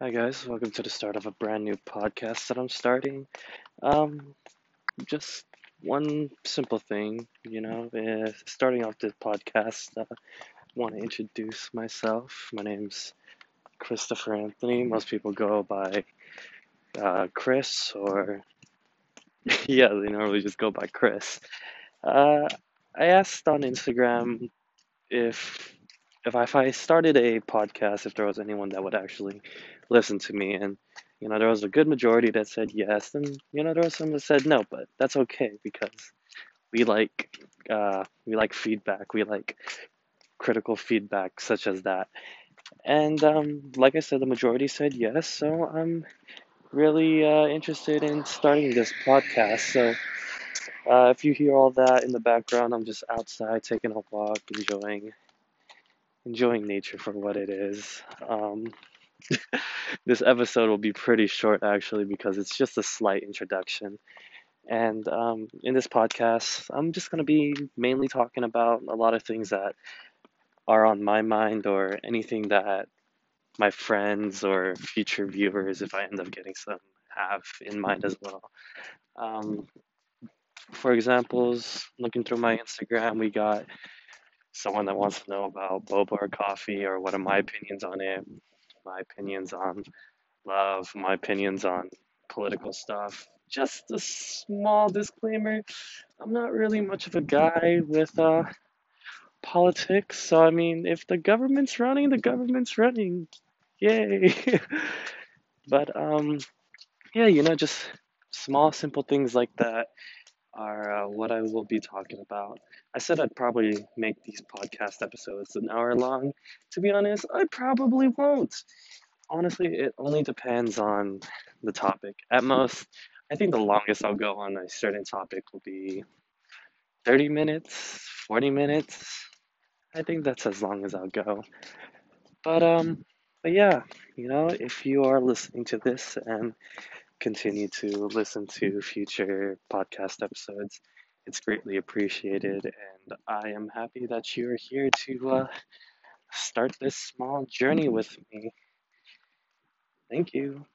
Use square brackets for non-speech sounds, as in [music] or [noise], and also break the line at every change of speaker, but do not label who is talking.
Hi guys, welcome to the start of a brand new podcast that I'm starting. Um, just one simple thing, you know, uh, starting off this podcast, I uh, want to introduce myself. My name's Christopher Anthony. Most people go by uh, Chris, or [laughs] yeah, they normally just go by Chris. Uh, I asked on Instagram if if I, if I started a podcast, if there was anyone that would actually listen to me, and you know, there was a good majority that said yes, and you know, there was some that said no, but that's okay because we like uh, we like feedback, we like critical feedback such as that, and um, like I said, the majority said yes, so I'm really uh, interested in starting this podcast. So. Uh, if you hear all that in the background, I'm just outside taking a walk, enjoying enjoying nature for what it is. Um, [laughs] this episode will be pretty short actually because it's just a slight introduction. And um, in this podcast, I'm just going to be mainly talking about a lot of things that are on my mind or anything that my friends or future viewers, if I end up getting some, have in mind as well. Um, for examples, looking through my Instagram, we got someone that wants to know about boba or coffee or what are my opinions on it, my opinions on love, my opinions on political stuff. Just a small disclaimer I'm not really much of a guy with uh, politics, so I mean, if the government's running, the government's running. Yay! [laughs] but, um, yeah, you know, just small, simple things like that are uh, what I will be talking about. I said I'd probably make these podcast episodes an hour long. To be honest, I probably won't. Honestly, it only depends on the topic. At most, I think the longest I'll go on a certain topic will be 30 minutes, 40 minutes. I think that's as long as I'll go. But um but yeah, you know, if you are listening to this and continue to listen to future podcast episodes. It's greatly appreciated, and I am happy that you are here to uh, start this small journey with me. Thank you.